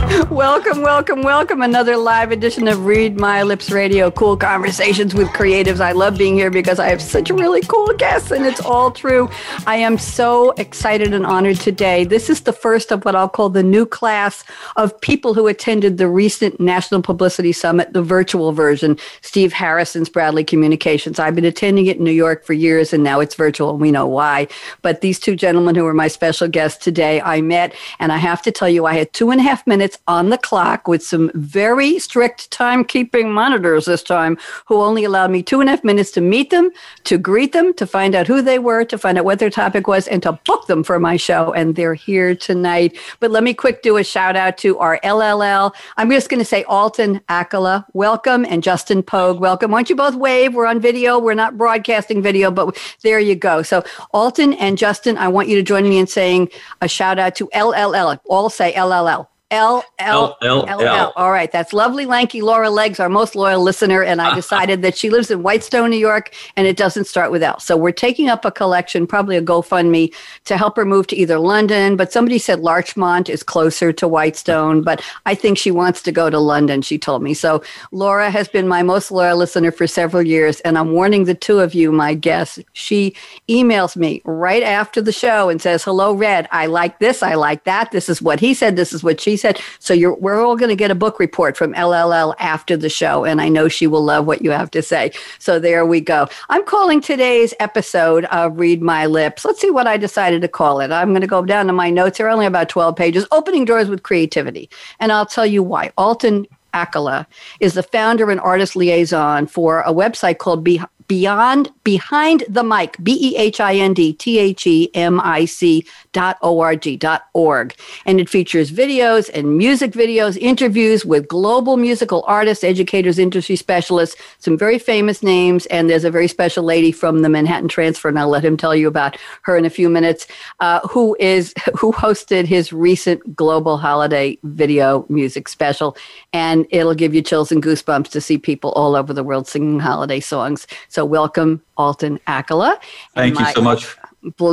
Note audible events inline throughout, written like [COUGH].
[LAUGHS] welcome, welcome, welcome. Another live edition of Read My Lips Radio. Cool conversations with creatives. I love being here because I have such a really cool guests, and it's all true. I am so excited and honored today. This is the first of what I'll call the new class of people who attended the recent National Publicity Summit, the virtual version, Steve Harrison's Bradley Communications. I've been attending it in New York for years, and now it's virtual, and we know why. But these two gentlemen who are my special guests today, I met, and I have to tell you, I had two and a half minutes on the clock with some very strict timekeeping monitors this time who only allowed me two and a half minutes to meet them, to greet them, to find out who they were, to find out what their topic was, and to book them for my show. And they're here tonight. But let me quick do a shout out to our LLL. I'm just going to say Alton Akala, welcome, and Justin Pogue, welcome. Why don't you both wave? We're on video. We're not broadcasting video, but there you go. So Alton and Justin, I want you to join me in saying a shout out to LLL. All say LLL. L L L L. All right, that's lovely, lanky Laura Legs, our most loyal listener, and I [LAUGHS] decided that she lives in Whitestone, New York, and it doesn't start with L. So we're taking up a collection, probably a GoFundMe, to help her move to either London, but somebody said Larchmont is closer to Whitestone, but I think she wants to go to London. She told me so. Laura has been my most loyal listener for several years, and I'm warning the two of you, my guests. She emails me right after the show and says, "Hello, Red. I like this. I like that. This is what he said. This is what she." Said, so you're, we're all going to get a book report from LLL after the show, and I know she will love what you have to say. So there we go. I'm calling today's episode of Read My Lips. Let's see what I decided to call it. I'm going to go down to my notes. They're only about 12 pages. Opening doors with creativity, and I'll tell you why. Alton Akala is the founder and artist liaison for a website called Be- Beyond Behind the Mic, B E H I N D T H E M I C dot O R G dot org. And it features videos and music videos, interviews with global musical artists, educators, industry specialists, some very famous names. And there's a very special lady from the Manhattan Transfer, and I'll let him tell you about her in a few minutes, uh, who is [LAUGHS] who hosted his recent global holiday video music special. And it'll give you chills and goosebumps to see people all over the world singing holiday songs. So so welcome, Alton Akala. Thank you so much.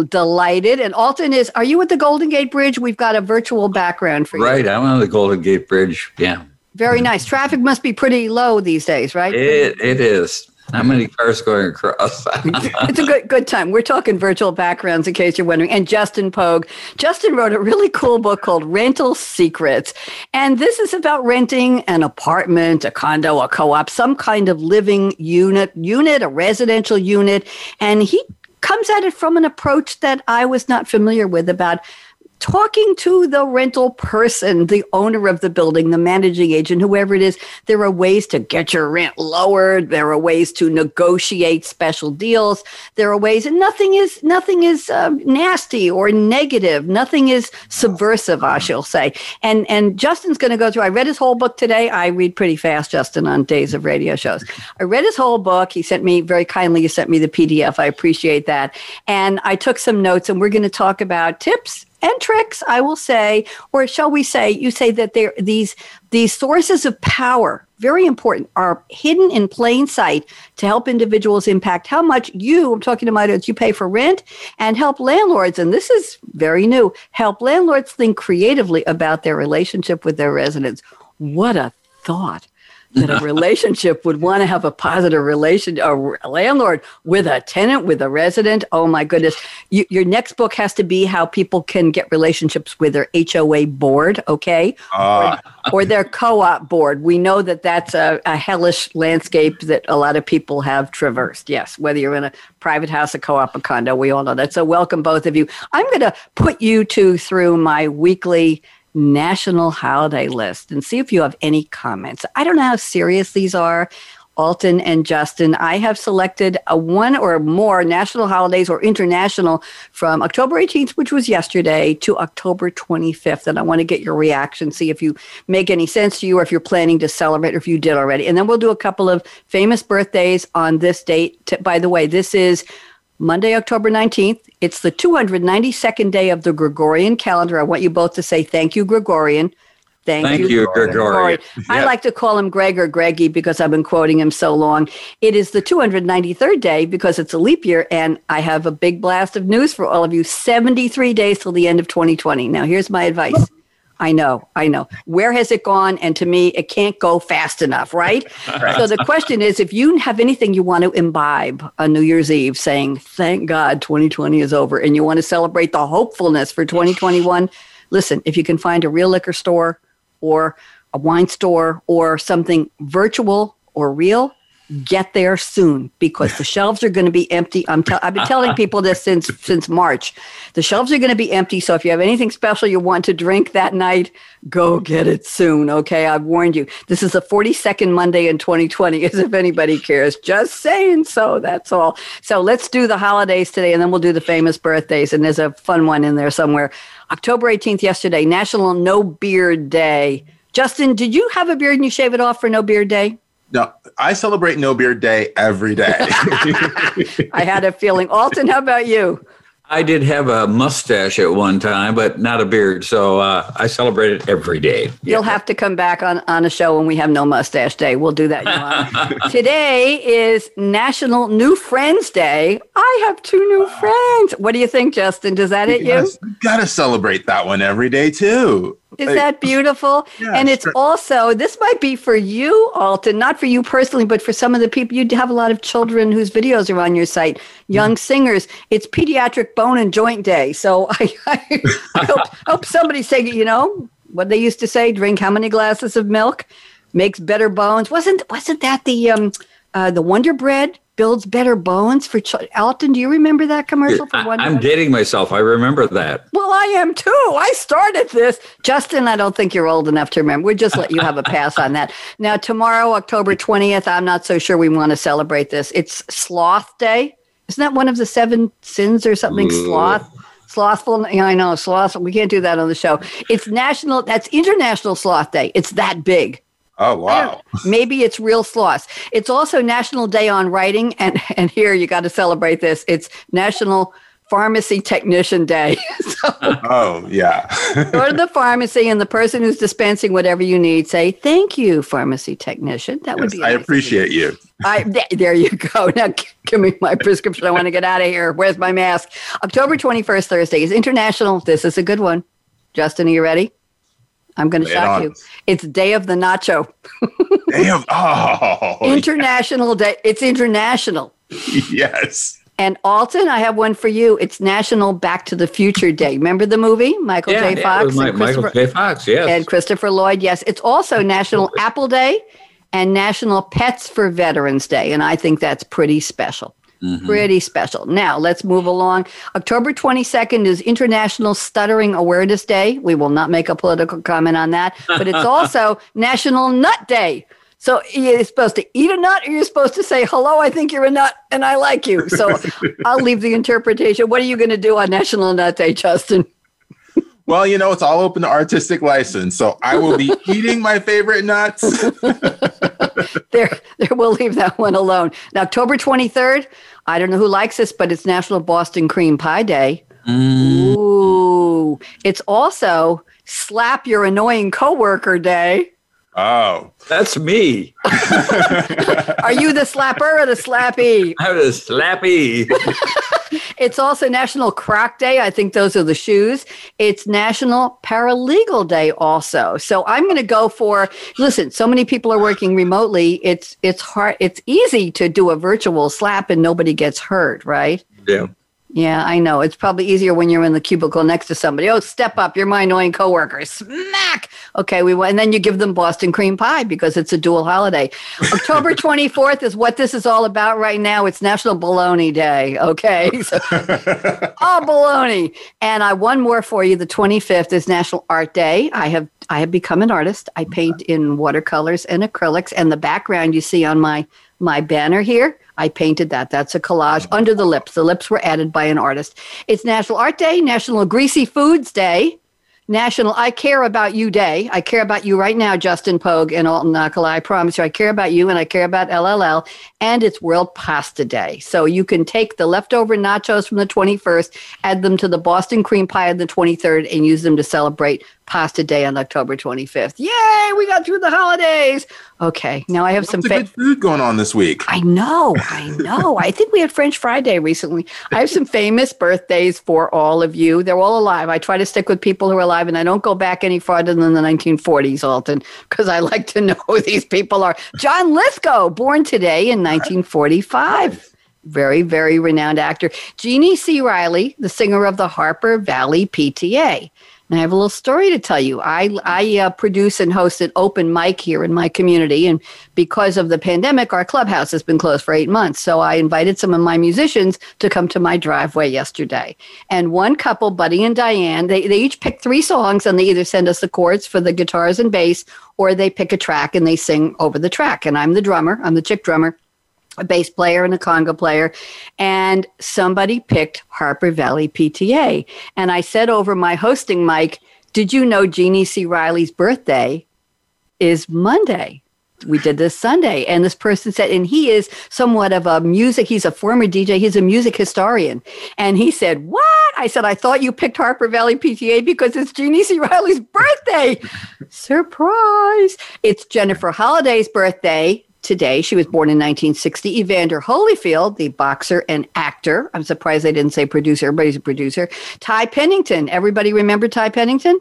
Delighted. And Alton is, are you at the Golden Gate Bridge? We've got a virtual background for you. Right. I'm on the Golden Gate Bridge. Yeah. Very nice. Traffic must be pretty low these days, right? It, it is. How many cars going across? [LAUGHS] [LAUGHS] it's a good good time. We're talking virtual backgrounds in case you're wondering. And Justin Pogue. Justin wrote a really cool book called Rental Secrets. And this is about renting an apartment, a condo, a co-op, some kind of living unit, unit, a residential unit. And he comes at it from an approach that I was not familiar with about talking to the rental person, the owner of the building, the managing agent, whoever it is, there are ways to get your rent lowered. There are ways to negotiate special deals. There are ways, and nothing is nothing is um, nasty or negative. Nothing is subversive, I shall say. And and Justin's going to go through. I read his whole book today. I read pretty fast, Justin, on days of radio shows. I read his whole book. He sent me very kindly. He sent me the PDF. I appreciate that. And I took some notes, and we're going to talk about tips and tricks, I will say, or shall we say, you say that there these these sources of power, very important, are hidden in plain sight to help individuals impact how much you, I'm talking to my audience, you pay for rent, and help landlords, and this is very new, help landlords think creatively about their relationship with their residents. What a thought that a [LAUGHS] relationship would want to have a positive relation, a landlord with a tenant, with a resident. Oh my goodness. You, your next book has to be how people can get relationships with their HOA board, okay? Uh. Or, or, their co op board. We know that that's a, a hellish landscape that a lot of people have traversed. Yes, whether you're in a private house, a co op, a condo, we all know that. So, welcome both of you. I'm going to put you two through my weekly national holiday list and see if you have any comments. I don't know how serious these are. Alton and Justin. I have selected a one or more national holidays or international from October 18th, which was yesterday, to October 25th. And I want to get your reaction, see if you make any sense to you or if you're planning to celebrate or if you did already. And then we'll do a couple of famous birthdays on this date. By the way, this is Monday, October 19th. It's the 292nd day of the Gregorian calendar. I want you both to say thank you, Gregorian. Thank, Thank you, you Gregorian. I like to call him Greg or Greggy because I've been quoting him so long. It is the 293rd day because it's a leap year, and I have a big blast of news for all of you 73 days till the end of 2020. Now, here's my advice. I know, I know. Where has it gone? And to me, it can't go fast enough, right? [LAUGHS] right? So the question is if you have anything you want to imbibe on New Year's Eve, saying, thank God 2020 is over, and you want to celebrate the hopefulness for 2021, listen, if you can find a real liquor store, or a wine store or something virtual or real, get there soon because the shelves are going to be empty. I'm te- I've been telling [LAUGHS] people this since since March. The shelves are going to be empty. So if you have anything special you want to drink that night, go get it soon. Okay, I've warned you. This is the 42nd Monday in 2020. [LAUGHS] As if anybody cares, just saying. So that's all. So let's do the holidays today, and then we'll do the famous birthdays. And there's a fun one in there somewhere. October 18th, yesterday, National No Beard Day. Justin, did you have a beard and you shave it off for No Beard Day? No, I celebrate No Beard Day every day. [LAUGHS] I had a feeling. Alton, how about you? I did have a mustache at one time, but not a beard. So uh, I celebrate it every day. You'll have to come back on, on a show when we have no mustache day. We'll do that. [LAUGHS] Today is National New Friends Day. I have two new friends. What do you think, Justin? Does that hit you? you? Got to celebrate that one every day, too. Is that beautiful? Yeah, and it's sure. also, this might be for you, Alton, not for you personally, but for some of the people. You have a lot of children whose videos are on your site, young mm. singers. It's Pediatric Bone and Joint Day. So [LAUGHS] I, I, I hope, [LAUGHS] hope somebody's saying, you know, what they used to say, drink how many glasses of milk makes better bones. Wasn't, wasn't that the, um, uh, the Wonder Bread? Builds better bones for children. Alton, do you remember that commercial for one? I'm dating myself. I remember that. Well, I am too. I started this. Justin, I don't think you're old enough to remember. We'll just let you have a pass on that. [LAUGHS] Now, tomorrow, October 20th, I'm not so sure we want to celebrate this. It's Sloth Day. Isn't that one of the seven sins or something? Ooh. Sloth slothful. Yeah, I know sloth. We can't do that on the show. It's national. That's International Sloth Day. It's that big. Oh wow! [LAUGHS] Maybe it's real sloths. It's also National Day on Writing, and and here you got to celebrate this. It's National Pharmacy Technician Day. [LAUGHS] so, oh yeah. [LAUGHS] go to the pharmacy, and the person who's dispensing whatever you need say, "Thank you, pharmacy technician." That yes, would be. I nice appreciate you. I there you go. Now give me my prescription. I want to get out of here. Where's my mask? October twenty first, Thursday is International. This is a good one. Justin, are you ready? I'm going to shock you. It's Day of the Nacho. [LAUGHS] Day of oh [LAUGHS] International yeah. Day. It's international. [LAUGHS] yes. And Alton, I have one for you. It's National Back to the Future Day. Remember the movie Michael yeah, J. Fox? Yeah, Michael J. Fox, yes. And Christopher Lloyd, yes. It's also National Apple Day and National Pets for Veterans Day, and I think that's pretty special. Mm-hmm. Pretty special. Now, let's move along. October 22nd is International Stuttering Awareness Day. We will not make a political comment on that, but it's [LAUGHS] also National Nut Day. So you're supposed to eat a nut or you're supposed to say, hello, I think you're a nut and I like you. So [LAUGHS] I'll leave the interpretation. What are you going to do on National Nut Day, Justin? Well, you know, it's all open to artistic license. So I will be [LAUGHS] eating my favorite nuts. [LAUGHS] there, there, we'll leave that one alone. Now, October 23rd, I don't know who likes this, but it's National Boston Cream Pie Day. Mm. Ooh. It's also Slap Your Annoying Coworker Day. Oh. That's me. [LAUGHS] Are you the slapper or the slappy? I'm the slappy. [LAUGHS] it's also National Croc Day. I think those are the shoes. It's National Paralegal Day also. So I'm going to go for listen, so many people are working remotely. It's it's hard it's easy to do a virtual slap and nobody gets hurt, right? Yeah. Yeah, I know. It's probably easier when you're in the cubicle next to somebody. Oh, step up. You're my annoying coworker. Smack. Okay, we and then you give them Boston cream pie because it's a dual holiday. October [LAUGHS] 24th is what this is all about right now. It's National Bologna Day. Okay. [LAUGHS] So, oh, bologna. And I one more for you. The 25th is National Art Day. I have I have become an artist. I paint in watercolors and acrylics, and the background you see on my my banner here, I painted that. That's a collage under the lips. The lips were added by an artist. It's National Art Day, National Greasy Foods Day, National I Care About You Day. I care about you right now, Justin Pogue and Alton Akala. I promise you, I care about you and I care about LLL. And it's World Pasta Day. So you can take the leftover nachos from the 21st, add them to the Boston cream pie on the 23rd, and use them to celebrate Pasta Day on October 25th. Yay, we got through the holidays. Okay, now I have Lots some of good food going on this week. I know, I [LAUGHS] know. I think we had French Friday recently. I have some famous birthdays for all of you. They're all alive. I try to stick with people who are alive, and I don't go back any farther than the 1940s, Alton, because I like to know who these people are. John Lithgow, born today in 1945 very, very renowned actor. Jeannie C. Riley, the singer of the Harper Valley PTA. And I have a little story to tell you. I, I uh, produce and host an open mic here in my community. And because of the pandemic, our clubhouse has been closed for eight months. So I invited some of my musicians to come to my driveway yesterday. And one couple, Buddy and Diane, they, they each pick three songs and they either send us the chords for the guitars and bass or they pick a track and they sing over the track. And I'm the drummer, I'm the chick drummer a bass player and a conga player, and somebody picked Harper Valley PTA. And I said over my hosting mic, Did you know Jeannie C. Riley's birthday is Monday? We did this Sunday. And this person said, and he is somewhat of a music, he's a former DJ, he's a music historian. And he said, What? I said, I thought you picked Harper Valley PTA because it's Jeannie C. Riley's birthday. [LAUGHS] Surprise. It's Jennifer Holliday's birthday today. She was born in 1960. Evander Holyfield, the boxer and actor. I'm surprised they didn't say producer. Everybody's a producer. Ty Pennington. Everybody remember Ty Pennington?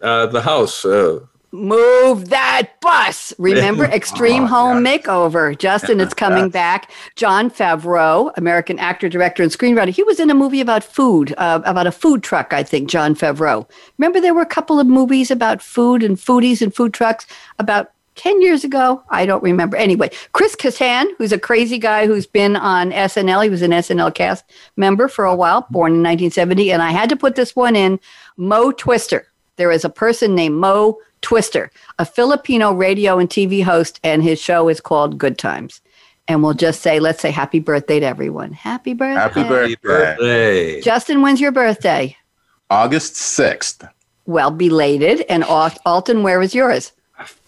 Uh, the house. Uh, Move that bus. Remember [LAUGHS] Extreme Oh, Home. Makeover. Justin, it's coming [LAUGHS] back. Jon Favreau, American actor, director, and screenwriter. He was in a movie about food, uh, about a food truck, I think, Jon Favreau. Remember there were a couple of movies about food and foodies and food trucks about 10 years ago? I don't remember. Anyway, Chris Kattan, who's a crazy guy who's been on SNL. He was an SNL cast member for a while, born in 1970. And I had to put this one in Mo Twister. There is a person named Mo Twister, a Filipino radio and TV host, and his show is called Good Times. And we'll just say, let's say happy birthday to everyone. Happy birthday. Happy happy birthday. birthday. Justin, when's your birthday? August 6th. Well, belated. And Alton, where was yours?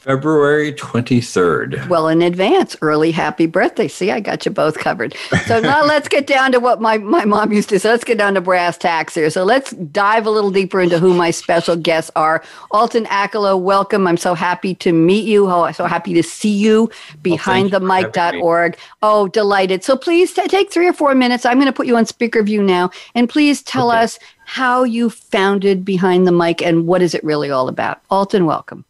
February 23rd. Well, in advance, early happy birthday. See, I got you both covered. So now [LAUGHS] let's get down to what my, my mom used to say. Let's get down to brass tacks here. So let's dive a little deeper into who my special guests are. Alton Akala, welcome. I'm so happy to meet you. Oh, so happy to see you behind the you for mic.org. Oh, delighted. So please t- take three or four minutes. I'm going to put you on speaker view now. And please tell Okay. us how you founded Behind the Mic and what is it really all about. Alton, welcome.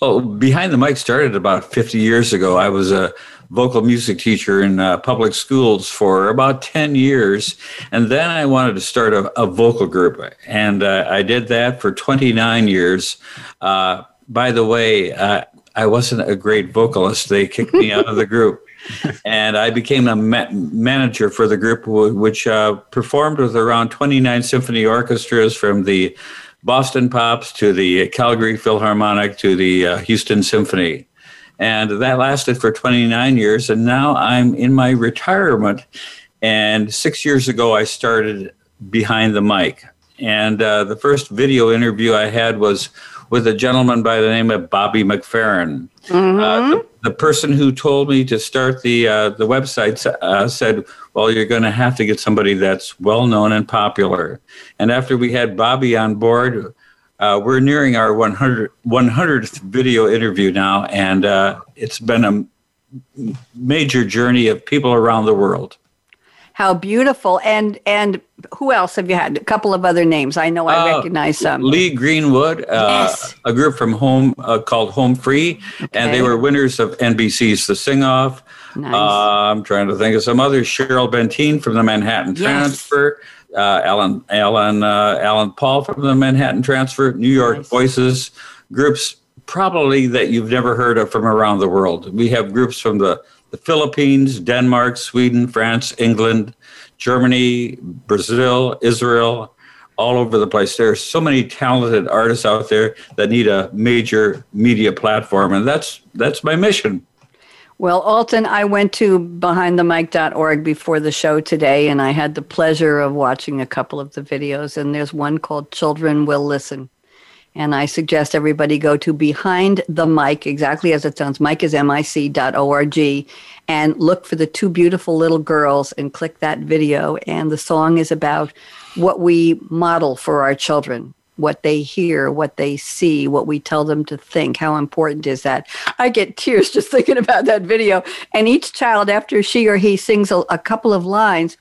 Oh, Behind the Mic started about 50 years ago. I was a vocal music teacher in uh, public schools for about 10 years. And then I wanted to start a, a vocal group. And uh, I did that for 29 years. Uh, by the way, uh, I wasn't a great vocalist. They kicked me out of the group. [LAUGHS] And I became a ma- manager for the group, wh- which uh, performed with around 29 symphony orchestras from the Boston Pops to the Calgary Philharmonic to the uh, Houston Symphony. And that lasted for 29 years. And now I'm in my retirement. And six years ago, I started Behind the Mic. And uh, the first video interview I had was with a gentleman by the name of Bobby McFerrin. Uh, the, the person who told me to start the uh, the website uh, said, "Well, you're going to have to get somebody that's well known and popular." And after we had Bobby on board, uh, we're nearing our 100, 100th video interview now, and uh, it's been a major journey of people around the world. How beautiful. And and who else have you had? A couple of other names. I know I Uh, recognize some. Lee Greenwood, uh, Yes. a group from home uh, called Home Free, and they were winners of NBC's The Sing Off. Nice. Uh, I'm trying to think of some others. Cheryl Bentyne from the Manhattan Yes. Transfer. Uh, Alan Alan uh, Alan Paul from the Manhattan Transfer. New York Nice. Voices groups probably that you've never heard of from around the world. We have groups from the the Philippines, Denmark, Sweden, France, England, Germany, Brazil, Israel. all over the place. There are so many talented artists out there that need a major media platform, and that's that's my mission. Well, Alton, I went to behindthemic.org before the show today, and I had the pleasure of watching a couple of the videos. And there's one called Children Will Listen. And I suggest everybody go to Behind the Mic, exactly as it sounds. Mic is mic.org, and look for the two beautiful little girls and click that video. And the song is about what we model for our children what they hear, what they see, what we tell them to think. How important is that? I get tears [LAUGHS] just thinking about that video. And each child, after she or he sings a, a couple of lines,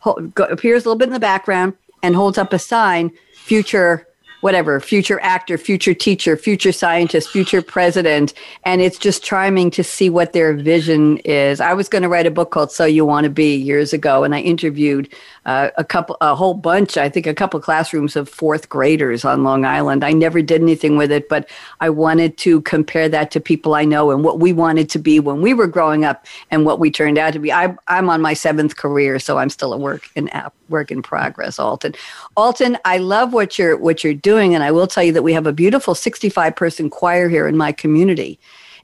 ho- appears a little bit in the background and holds up a sign, future whatever, future actor, future teacher, future scientist, future president. And it's just charming to see what their vision is. I was going to write a book called So You Want to Be years ago, and I interviewed uh, a couple, a whole bunch, I think a couple classrooms of fourth graders on Long Island. I never did anything with it, but I wanted to compare that to people I know and what we wanted to be when we were growing up and what we turned out to be. I, I'm on my seventh career, so I'm still a work in work in progress. Alton, Alton, I love what you're what you're doing, and I will tell you that we have a beautiful 65 person choir here in my community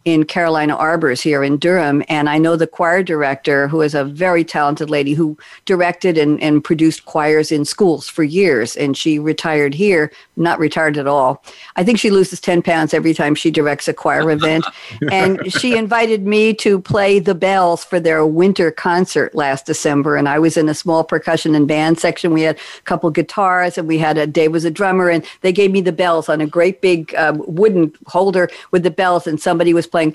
in Carolina Arbors here in Durham. And I know the choir director, who is a very talented lady who directed and, and produced choirs in schools for years. And she retired here, not retired at all. I think she loses 10 pounds every time she directs a choir [LAUGHS] event. and she invited me to play the bells for their winter concert last December. And I was in a small percussion and band section. We had a couple guitars and we had a Dave was a drummer and they gave me the bells on a great big um, wooden holder with the bells and somebody was playing playing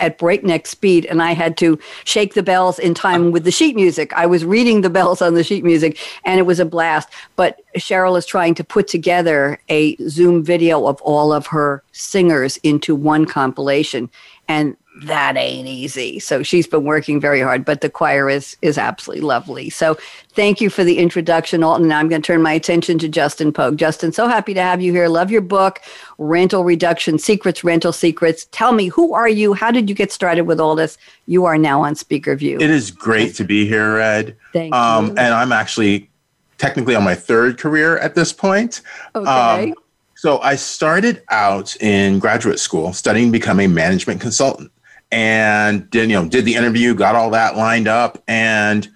at breakneck speed, and I had to shake the bells in time with the sheet music. I was reading the bells on the sheet music, and it was a blast. But Cheryl is trying to put together a Zoom video of all of her singers into one compilation. And that ain't easy. So she's been working very hard, but the choir is is absolutely lovely. So thank you for the introduction, Alton. Now I'm going to turn my attention to Justin Pogue. Justin, so happy to have you here. Love your book, Rental Reduction Secrets, Rental Secrets. Tell me, who are you? How did you get started with all this? You are now on Speaker View. It is great to be here, Ed. Thank um, you. And I'm actually technically on my third career at this point. Okay. Um, so I started out in graduate school studying to become a management consultant and did you know did the interview got all that lined up and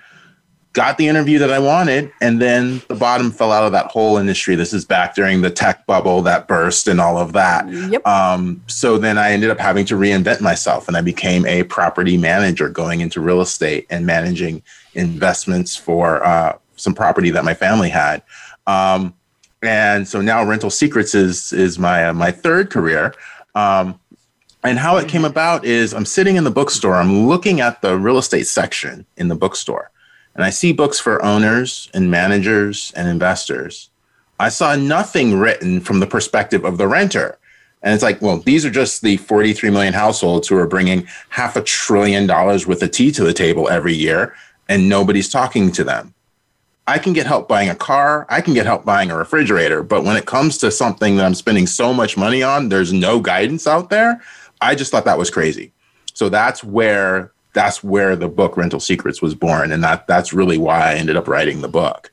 got the interview that i wanted and then the bottom fell out of that whole industry. This is back during the tech bubble that burst and all of that. Yep. um, so then i ended up having to reinvent myself and i became a property manager going into real estate and managing investments for uh, some property that my family had. Um, and so now rental secrets is is my uh, my third career. Um, and how it came mm-hmm. about is I'm sitting in the bookstore, I'm looking at the real estate section in the bookstore, and I see books for owners and managers and investors. I saw nothing written from the perspective of the renter. And it's like, well, these are just the 43 million households who are bringing half a trillion dollars worth of tea to the table every year, and nobody's talking to them. I can get help buying a car, I can get help buying a refrigerator, but when it comes to something that I'm spending so much money on, there's no guidance out there. I just thought that was crazy. So that's where that's where the book Rental Secrets was born, and that that's really why I ended up writing the book.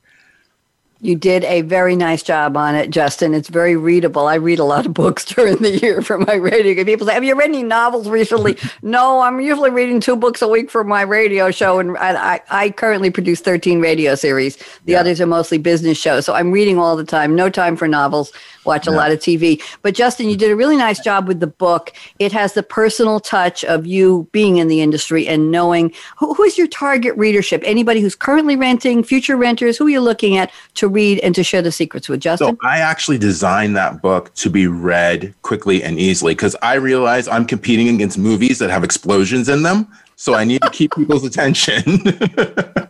You did a very nice job on it, Justin. It's very readable. I read a lot of books [LAUGHS] during the year for my radio. People say, "Have you read any novels recently?" [LAUGHS] no, I'm usually reading two books a week for my radio show, and I, I currently produce 13 radio series. The Yeah. others are mostly business shows, so I'm reading all the time. No time for novels. Watch a lot of TV. But Justin, you did a really nice job with the book. It has the personal touch of you being in the industry and knowing who, who is your target readership. Anybody who's currently renting, future renters. Who are you looking at to read and to share the secrets with, Justin? So I actually designed that book to be read quickly and easily because I realize I'm competing against movies that have explosions in them. So I need to keep people's attention. [LAUGHS]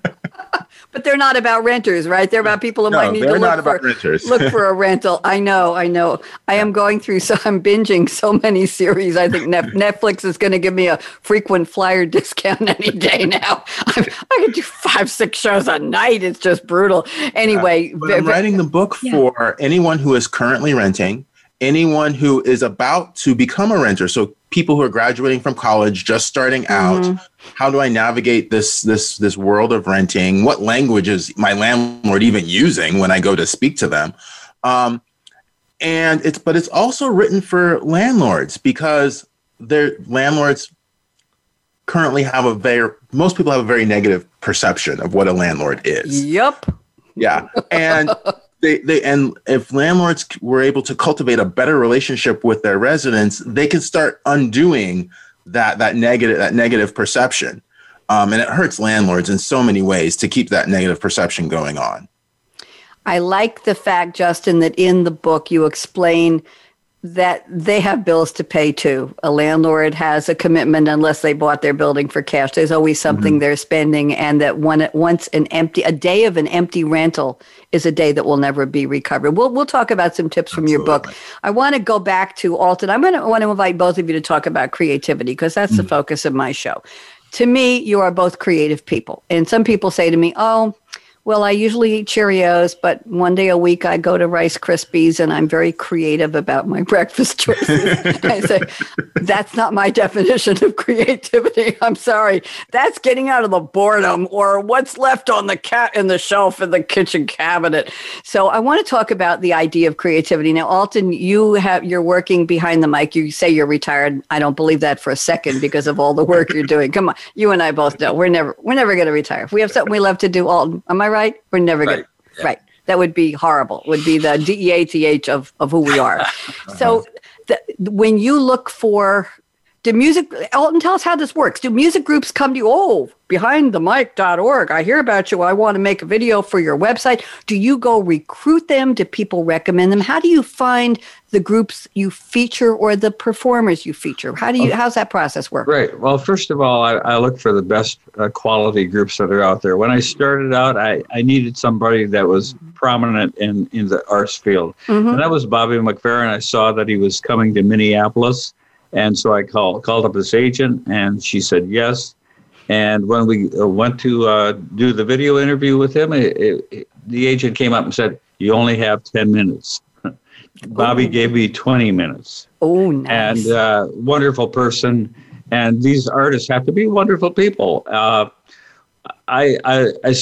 But they're not about renters, right? They're about people who No, might need to look for look for a rental. [LAUGHS] I know, I know. I am going through so I'm binging so many series. I think Net- [LAUGHS] Netflix is going to give me a frequent flyer discount [LAUGHS] any day now. I'm, I can do five, six shows a night. It's just brutal. Anyway, But I'm ve- writing the book Yeah. for anyone who is currently renting anyone who is about to become a renter. So people who are graduating from college, just starting out, mm-hmm. how do I navigate this this this world of renting? What language is my landlord even using when I go to speak to them? Um, and it's but it's also written for landlords because their landlords currently have a very most people have a very negative perception of what a landlord is. Yep. Yeah. And [LAUGHS] they, they and if landlords were able to cultivate a better relationship with their residents, they can start undoing that that negative that negative perception. Um, and it hurts landlords in so many ways to keep that negative perception going on. I like the fact, Justin, that in the book you explain that they have bills to pay too. A landlord has a commitment unless they bought their building for cash. There's always something mm-hmm. they're spending, and that one once an empty a day of an empty rental is a day that will never be recovered. We'll we'll talk about some tips from Absolutely. your book. I want to go back to Alton. I'm going to want to invite both of you to talk about creativity because that's mm-hmm. the focus of my show. To me, you are both creative people, and some people say to me, "Oh." Well, I usually eat Cheerios, but one day a week I go to Rice Krispies and I'm very creative about my [LAUGHS] breakfast choices. I say, that's not my definition of creativity. [LAUGHS] I'm sorry. That's getting out of the boredom or what's left on the cat in the shelf in the kitchen cabinet. So I want to talk about the idea of creativity. Now, Alton, you have you're working behind the mic. You say you're retired. I don't believe that for a second because of all the work you're doing. Come on. You and I both know we're never we're never gonna retire. If we have something we love to do, Alton, am I right? right? We're never right. going yeah. right. That would be horrible. Would be the D E A T H of of who we are. [LAUGHS] so the, when you look for the music, Elton, tell us how this works. Do music groups come to you? Oh, behindthemic.org. I hear about you. I want to make a video for your website. Do you go recruit them? Do people recommend them? How do you find the groups you feature or the performers you feature? How do you? How's that process work? Right. Well, first of all, I, I look for the best uh, quality groups that are out there. When I started out, I, I needed somebody that was prominent in in the arts field, mm-hmm. and that was Bobby McFerrin. I saw that he was coming to Minneapolis, and so I called called up his agent, and she said yes. And when we uh, went to uh, do the video interview with him, it, it, the agent came up and said, "You only have ten minutes." [LAUGHS] Bobby Ooh. gave me 20 minutes. Oh, nice. And uh, wonderful person. And these artists have to be wonderful people. Uh, I, I, I,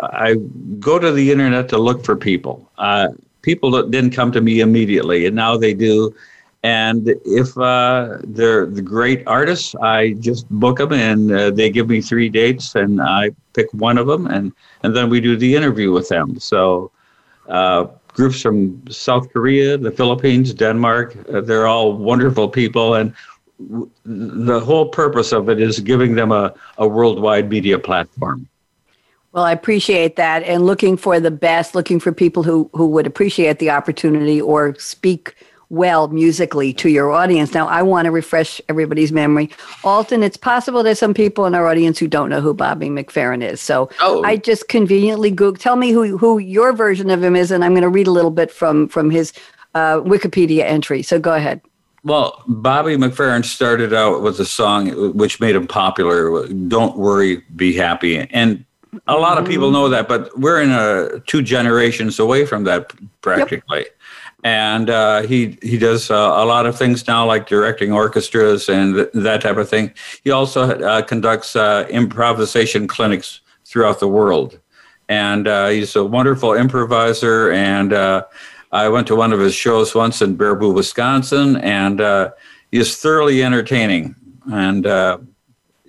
I, go to the internet to look for people. Uh, people didn't come to me immediately, and now they do. And if uh, they're the great artists, I just book them, and uh, they give me three dates, and I pick one of them, and and then we do the interview with them. So uh, groups from South Korea, the Philippines, Denmark. Uh, they're all wonderful people, and w- the whole purpose of it is giving them a, a worldwide media platform. Well, I appreciate that, and looking for the best, looking for people who who would appreciate the opportunity or speak well musically to your audience. Now, I want to refresh everybody's memory. Alton, it's possible there's some people in our audience who don't know who Bobby McFerrin is. So oh. I just conveniently Google. Tell me who who your version of him is, and I'm going to read a little bit from from his uh, Wikipedia entry. So go ahead. Well, Bobby McFerrin started out with a song which made him popular. "Don't Worry, Be Happy," and a lot of people know that, but we're in a two generations away from that practically. Yep and uh, he he does uh, a lot of things now, like directing orchestras and th- that type of thing. He also uh, conducts uh, improvisation clinics throughout the world, and uh, he's a wonderful improviser. And uh, I went to one of his shows once in Baraboo, Wisconsin, and he is thoroughly entertaining. And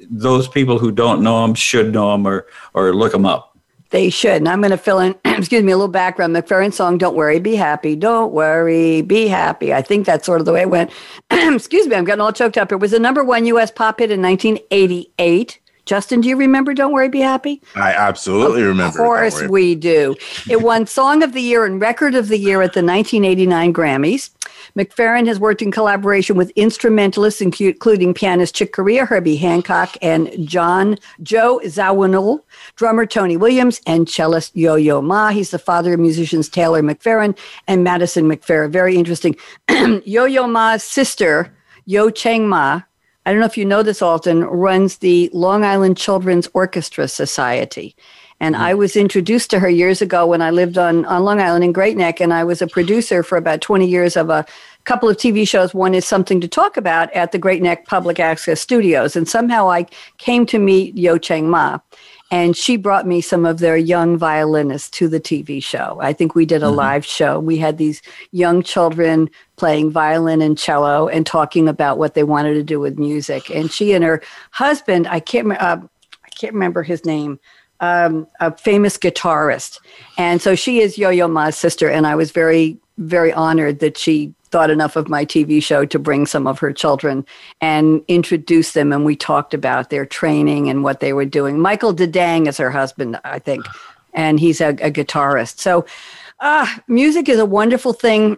those people who don't know him should know him or or look him up. They should. And I'm going to fill in, [CLEARS THROAT] excuse me, a little background. McFerrin song, Don't Worry, Be Happy. Don't worry, be happy. I think that's sort of the way it went. [CLEARS THROAT] excuse me, I'm getting all choked up. It was a number one U.S. pop hit in 1988. Justin, do you remember Don't Worry, Be Happy? I absolutely of remember. Of course we do. It won Song of the Year and Record of the Year at the 1989 Grammys. McFerrin has worked in collaboration with instrumentalists, including pianist Chick Corea, Herbie Hancock, and John Joe Zawinul, drummer Tony Williams, and cellist Yo-Yo Ma. He's the father of musicians Taylor McFerrin and Madison McFerrin. Very interesting. [CLEARS THROAT] Yo-Yo Ma's sister, Yeou-Cheng Ma, I don't know if you know this, Alton, runs the Long Island Children's Orchestra Society. And I was introduced to her years ago when I lived on, on Long Island in Great Neck, and I was a producer for about 20 years of a couple of TV shows. One is something to talk about at the Great Neck Public Access Studios. And somehow I came to meet Yeou-Cheng Ma. And she brought me some of their young violinists to the TV show. I think we did a mm-hmm. live show. We had these young children playing violin and cello and talking about what they wanted to do with music. And she and her husband, I can't, uh, I can't remember his name, um, a famous guitarist. And so she is Yo Yo Ma's sister. And I was very, very honored that she thought enough of my TV show to bring some of her children and introduce them. And we talked about their training and what they were doing. Michael Dadap is her husband, I think, and he's a, a guitarist. So, uh, music is a wonderful thing.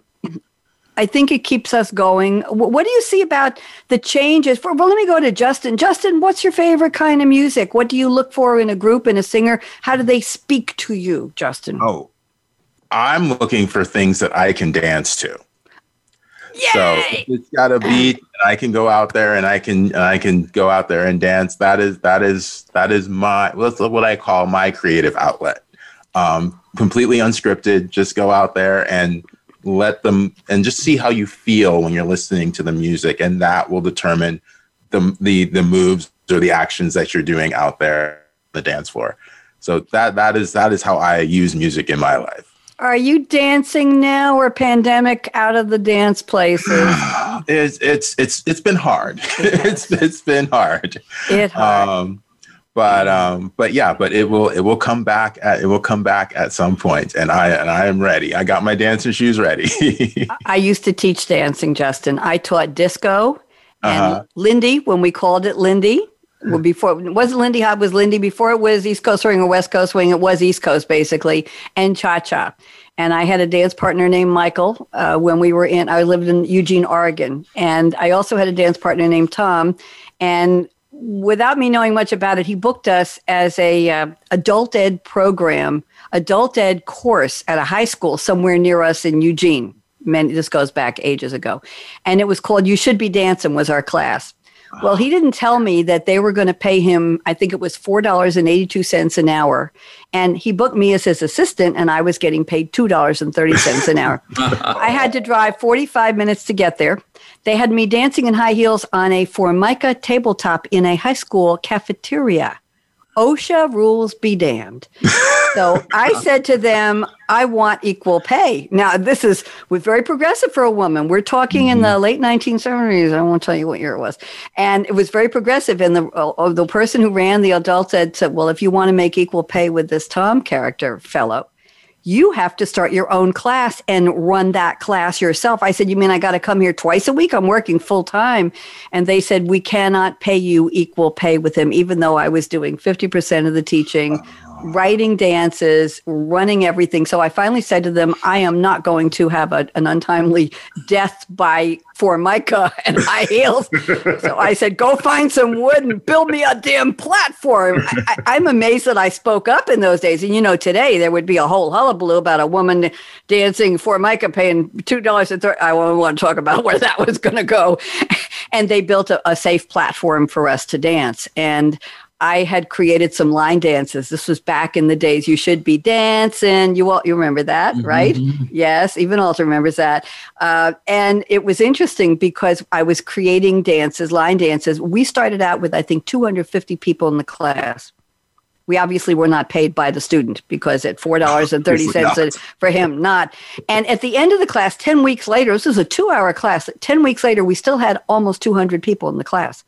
I think it keeps us going. What do you see about the changes? For, well, let me go to Justin. Justin, what's your favorite kind of music? What do you look for in a group and a singer? How do they speak to you, Justin? Oh, I'm looking for things that I can dance to. Yay! So it's got a beat, and I can go out there and I can I can go out there and dance. That is that is that is my what's what I call my creative outlet. Um, completely unscripted. Just go out there and let them and just see how you feel when you're listening to the music, and that will determine the the the moves or the actions that you're doing out there the dance floor. So that that is that is how I use music in my life. Are you dancing now or pandemic out of the dance places? [SIGHS] it's it's it's it's been hard. [LAUGHS] it's it's been hard. It hard. Um, but um but yeah but it will it will come back at it will come back at some point and i and i am ready i got my dancing shoes ready [LAUGHS] i used to teach dancing justin i taught disco and uh-huh. lindy when we called it lindy well, before wasn't Lindy Hop was Lindy before it was East Coast Swing or West Coast Swing. It was East Coast basically, and Cha Cha. And I had a dance partner named Michael uh, when we were in. I lived in Eugene, Oregon, and I also had a dance partner named Tom. And without me knowing much about it, he booked us as a uh, adult ed program, adult ed course at a high school somewhere near us in Eugene. Many, this goes back ages ago, and it was called "You Should Be Dancing" was our class well, he didn't tell me that they were going to pay him, I think it was $4.82 an hour. And he booked me as his assistant, and I was getting paid $2.30 an hour. [LAUGHS] I had to drive 45 minutes to get there. They had me dancing in high heels on a Formica tabletop in a high school cafeteria. OSHA rules be damned. So I said to them, I want equal pay. Now, this is was very progressive for a woman. We're talking mm-hmm. in the mm-hmm. late 1970s. I won't tell you what year it was. And it was very progressive. And the, uh, the person who ran the adult ed said, well, if you want to make equal pay with this Tom character fellow, you have to start your own class and run that class yourself. I said, You mean I got to come here twice a week? I'm working full time. And they said, We cannot pay you equal pay with him, even though I was doing 50% of the teaching writing dances, running everything. So I finally said to them, I am not going to have a, an untimely death by formica [LAUGHS] and high heels. so I said, go find some wood and build me a damn platform. I, am amazed that I spoke up in those days. And you know, today there would be a whole hullabaloo about a woman dancing formica paying $2 and 30. I won't want to talk about where that was going to go. and they built a, a safe platform for us to dance. And I had created some line dances. This was back in the days. You should be dancing. You all you remember that, mm-hmm. right? Yes, even Alton remembers that. Uh, and it was interesting because I was creating dances, line dances. We started out with I think 250 people in the class. We obviously were not paid by the student because at four dollars and thirty cents for him, not. And at the end of the class, ten weeks later, this is a two-hour class. Ten weeks later, we still had almost 200 people in the class.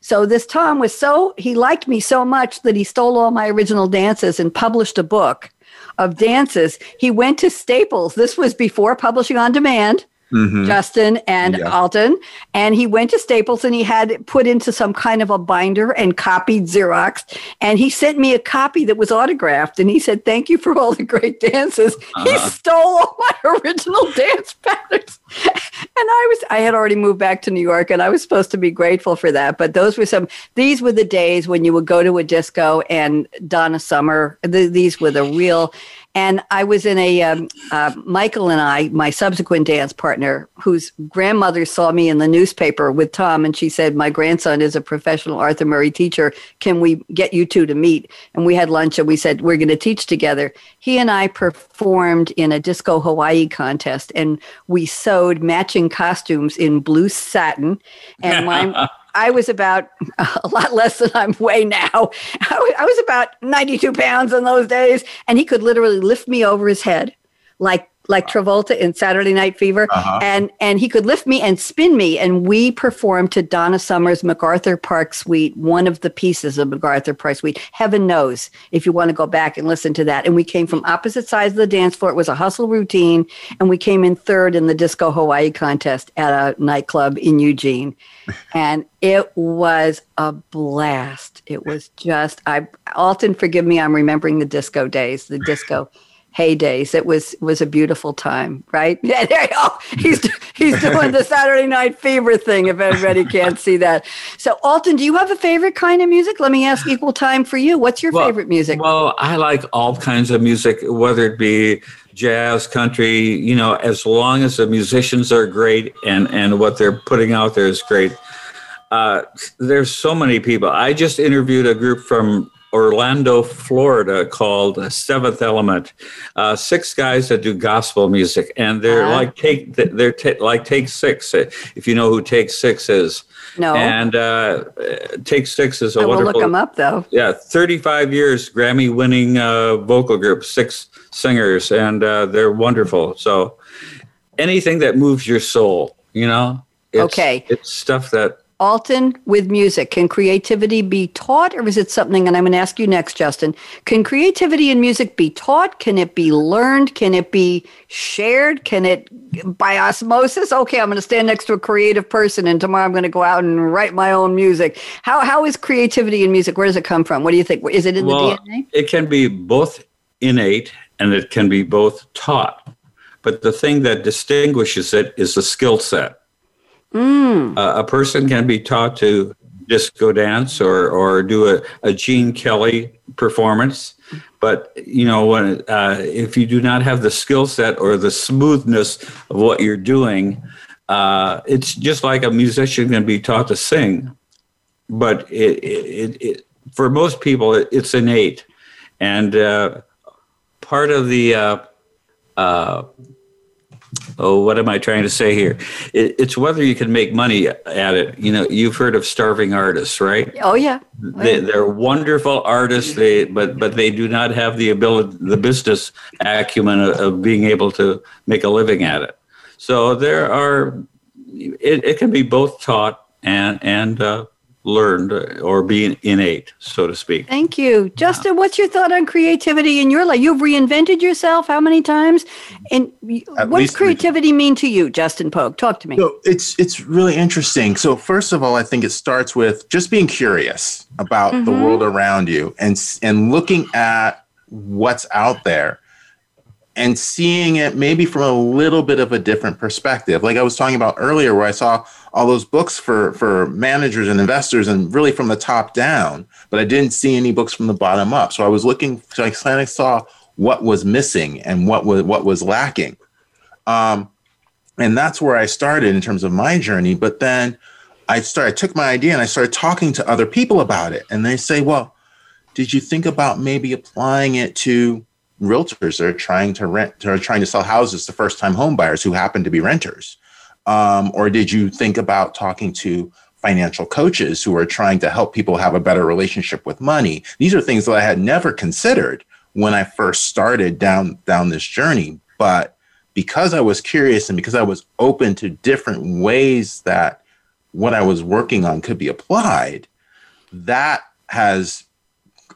So this Tom was so, he liked me so much that he stole all my original dances and published a book of dances. He went to Staples. This was before publishing on demand mm-hmm. Justin and yeah. Alton. And he went to Staples and he had put into some kind of a binder and copied Xerox. And he sent me a copy that was autographed. And he said, Thank you for all the great dances. Uh-huh. He stole all my [LAUGHS] original dance patterns. and I was, I had already moved back to New York and I was supposed to be grateful for that. But those were some, these were the days when you would go to a disco and Donna Summer, the, these were the real, And I was in a, um, uh, Michael and I, my subsequent dance partner, whose grandmother saw me in the newspaper with Tom, and she said, My grandson is a professional Arthur Murray teacher. Can we get you two to meet? And we had lunch and we said, We're going to teach together. He and I performed in a disco Hawaii contest, and we sewed matching costumes in blue satin. And my [LAUGHS] I was about [LAUGHS] a lot less than I'm weigh now. [LAUGHS] I was about 92 pounds in those days, and he could literally lift me over his head like like Travolta in Saturday Night Fever, uh-huh. and and he could lift me and spin me, and we performed to Donna Summer's MacArthur Park Suite, one of the pieces of MacArthur Park Suite. Heaven knows if you want to go back and listen to that. And we came from opposite sides of the dance floor. It was a hustle routine, and we came in third in the Disco Hawaii contest at a nightclub in Eugene, [LAUGHS] and it was a blast. It was just I Alton, forgive me, I'm remembering the disco days, the disco heydays. It was was a beautiful time, right? [LAUGHS] Yeah, there you go. He's he's doing the Saturday Night Fever thing. If anybody can't see that, so Alton, do you have a favorite kind of music? Let me ask equal time for you. What's your well, favorite music? Well, I like all kinds of music, whether it be jazz, country. You know, as long as the musicians are great and and what they're putting out there is great. Uh, there's so many people. I just interviewed a group from Orlando, Florida, called Seventh Element. Uh, six guys that do gospel music, and they're uh-huh. like take they're t- like Take Six. If you know who Take Six is. No. And uh, Take Six is a I will wonderful. look them up though. Yeah, 35 years Grammy-winning uh, vocal group, six singers, and uh, they're wonderful. So anything that moves your soul, you know. It's, okay. It's stuff that Alton with music. Can creativity be taught or is it something? And I'm going to ask you next, Justin. Can creativity in music be taught? Can it be learned? Can it be shared? Can it by osmosis? Okay, I'm going to stand next to a creative person and tomorrow I'm going to go out and write my own music. How, how is creativity in music? Where does it come from? What do you think? Is it in well, the DNA? It can be both innate and it can be both taught. But the thing that distinguishes it is the skill set. Mm. Uh, a person can be taught to disco dance or, or do a, a Gene Kelly performance. But you know, when uh, if you do not have the skill set or the smoothness of what you're doing, uh, it's just like a musician can be taught to sing. But it, it, it for most people, it's innate, and uh, part of the uh, uh, oh, what am I trying to say here? It, it's whether you can make money at it. You know, you've heard of starving artists, right? Oh yeah. Oh, they, they're wonderful artists. They but but they do not have the ability, the business acumen of, of being able to make a living at it. So there are. It, it can be both taught and and uh, learned or being innate, so to speak. Thank you. Justin, what's your thought on creativity in your life? You've reinvented yourself how many times? And At what does creativity mean to you, Justin Pogue? Talk to me. So it's it's really interesting. So first of all, I think it starts with just being curious about mm-hmm. the world around you and and looking at what's out there and seeing it maybe from a little bit of a different perspective. Like I was talking about earlier, where I saw all those books for for managers and investors, and really from the top down, but I didn't see any books from the bottom up. So I was looking, so I kind of saw what was missing and what was what was lacking. Um, and that's where I started in terms of my journey. But then I started, I took my idea and I started talking to other people about it, and they say, "Well, did you think about maybe applying it to?" Realtors that are trying to rent or trying to sell houses to first time home buyers who happen to be renters? Um, or did you think about talking to financial coaches who are trying to help people have a better relationship with money? These are things that I had never considered when I first started down down this journey. But because I was curious and because I was open to different ways that what I was working on could be applied, that has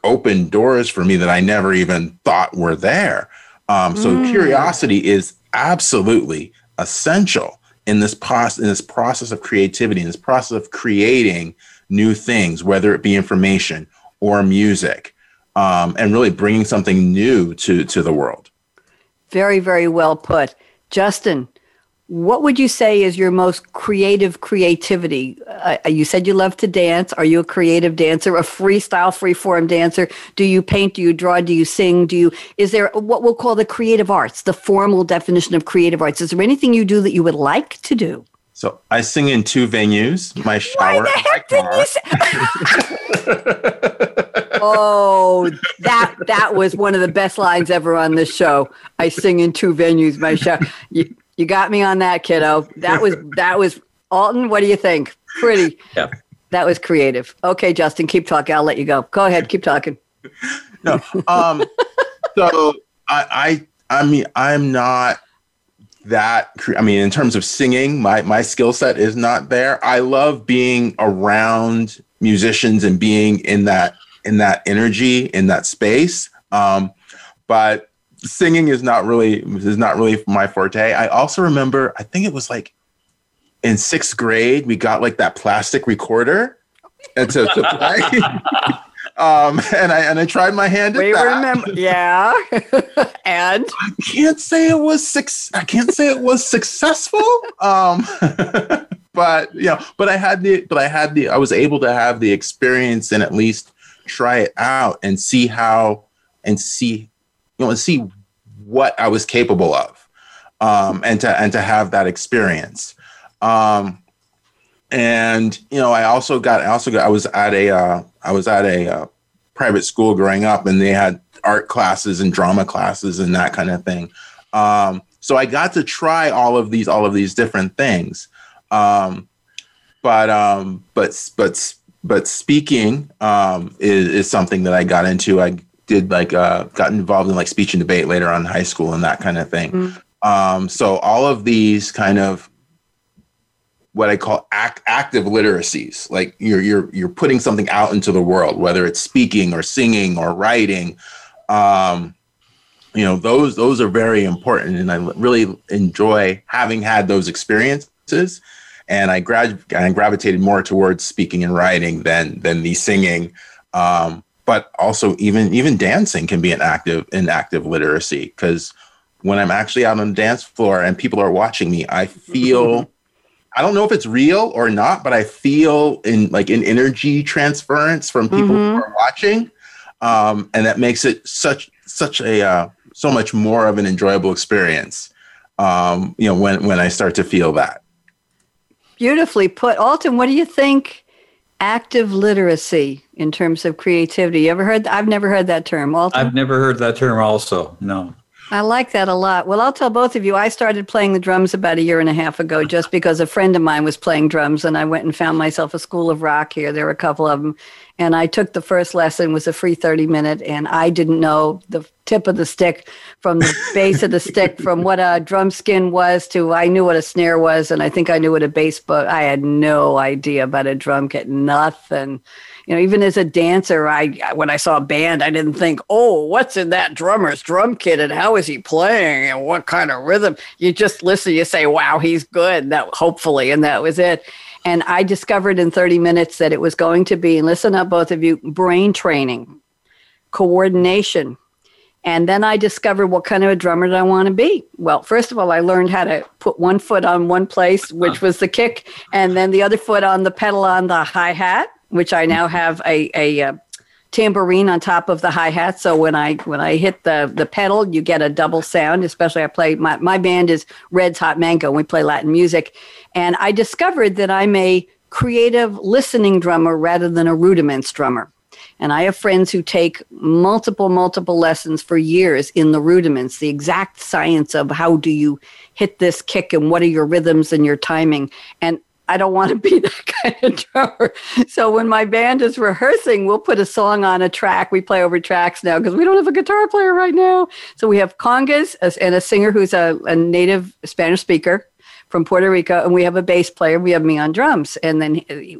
opened doors for me that I never even thought were there. Um, so mm. curiosity is absolutely essential in this process in this process of creativity, in this process of creating new things, whether it be information or music, um, and really bringing something new to to the world. Very, very well put, Justin. What would you say is your most creative creativity? Uh, you said you love to dance. Are you a creative dancer, a freestyle, freeform dancer? Do you paint? Do you draw? Do you sing? Do you? Is there what we'll call the creative arts, the formal definition of creative arts? Is there anything you do that you would like to do? So I sing in two venues: my shower. Why the heck didn't you say? [LAUGHS] oh, that that was one of the best lines ever on this show. I sing in two venues. My shower. You, you got me on that, kiddo. That was [LAUGHS] that was Alton. What do you think? Pretty. Yeah. That was creative. Okay, Justin, keep talking. I'll let you go. Go ahead, keep talking. [LAUGHS] No. Um. so I I I mean I'm not that I mean in terms of singing, my my skill set is not there. I love being around musicians and being in that in that energy in that space. Um, but singing is not really is not really my forte. I also remember, I think it was like in sixth grade, we got like that plastic recorder and to, to play. [LAUGHS] um, and I and I tried my hand at we that. remember, yeah. [LAUGHS] and I can't say it was six. I can't say it was successful. Um, [LAUGHS] but you know, but I had the, but I had the, I was able to have the experience and at least try it out and see how and see know, and see what I was capable of, um, and to and to have that experience. Um, and you know, I also got I also got I was at a uh, I was at a uh, private school growing up, and they had art classes and drama classes and that kind of thing. Um, so I got to try all of these all of these different things. Um, but um, but but but speaking um, is, is something that I got into. I did like uh, got involved in like speech and debate later on in high school and that kind of thing. Mm. Um, so all of these kind of what I call act, active literacies, like you're you're you're putting something out into the world, whether it's speaking or singing or writing. Um, you know, those those are very important, and I really enjoy having had those experiences. And I grad I gravitated more towards speaking and writing than than the singing. Um, but also even even dancing can be an active an active literacy because when I'm actually out on the dance floor and people are watching me, I feel [LAUGHS] I don't know if it's real or not, but I feel in like an energy transference from people mm-hmm. who are watching, um, and that makes it such such a uh, so much more of an enjoyable experience. Um, you know, when when I start to feel that. Beautifully put, Alton. What do you think? Active literacy in terms of creativity. You ever heard? I've never heard that term. I've never heard that term. Also, no. I like that a lot. Well, I'll tell both of you, I started playing the drums about a year and a half ago [LAUGHS] just because a friend of mine was playing drums and I went and found myself a school of rock here. There were a couple of them. And I took the first lesson was a free 30 minute and I didn't know the tip of the stick from the [LAUGHS] base of the stick from what a drum skin was to I knew what a snare was and I think I knew what a bass but I had no idea about a drum kit, nothing you know, even as a dancer, I when I saw a band, I didn't think, oh, what's in that drummer's drum kit and how is he playing and what kind of rhythm? You just listen, you say, wow, he's good. That hopefully, and that was it. And I discovered in 30 minutes that it was going to be, listen up, both of you, brain training, coordination. And then I discovered what kind of a drummer did I want to be. Well, first of all, I learned how to put one foot on one place, which uh-huh. was the kick, and then the other foot on the pedal on the hi hat which I now have a, a, a uh, tambourine on top of the hi hat. So when I when I hit the the pedal, you get a double sound. Especially I play my my band is Red's Hot Mango. And we play Latin music, and I discovered that I'm a creative listening drummer rather than a rudiments drummer. And I have friends who take multiple, multiple lessons for years in the rudiments, the exact science of how do you hit this kick and what are your rhythms and your timing. And I don't want to be [LAUGHS] that kind of drummer. So when my band is rehearsing, we'll put a song on a track. We play over tracks now because we don't have a guitar player right now. So we have congas uh, and a singer who's a, a native Spanish speaker from Puerto Rico, and we have a bass player. We have me on drums, and then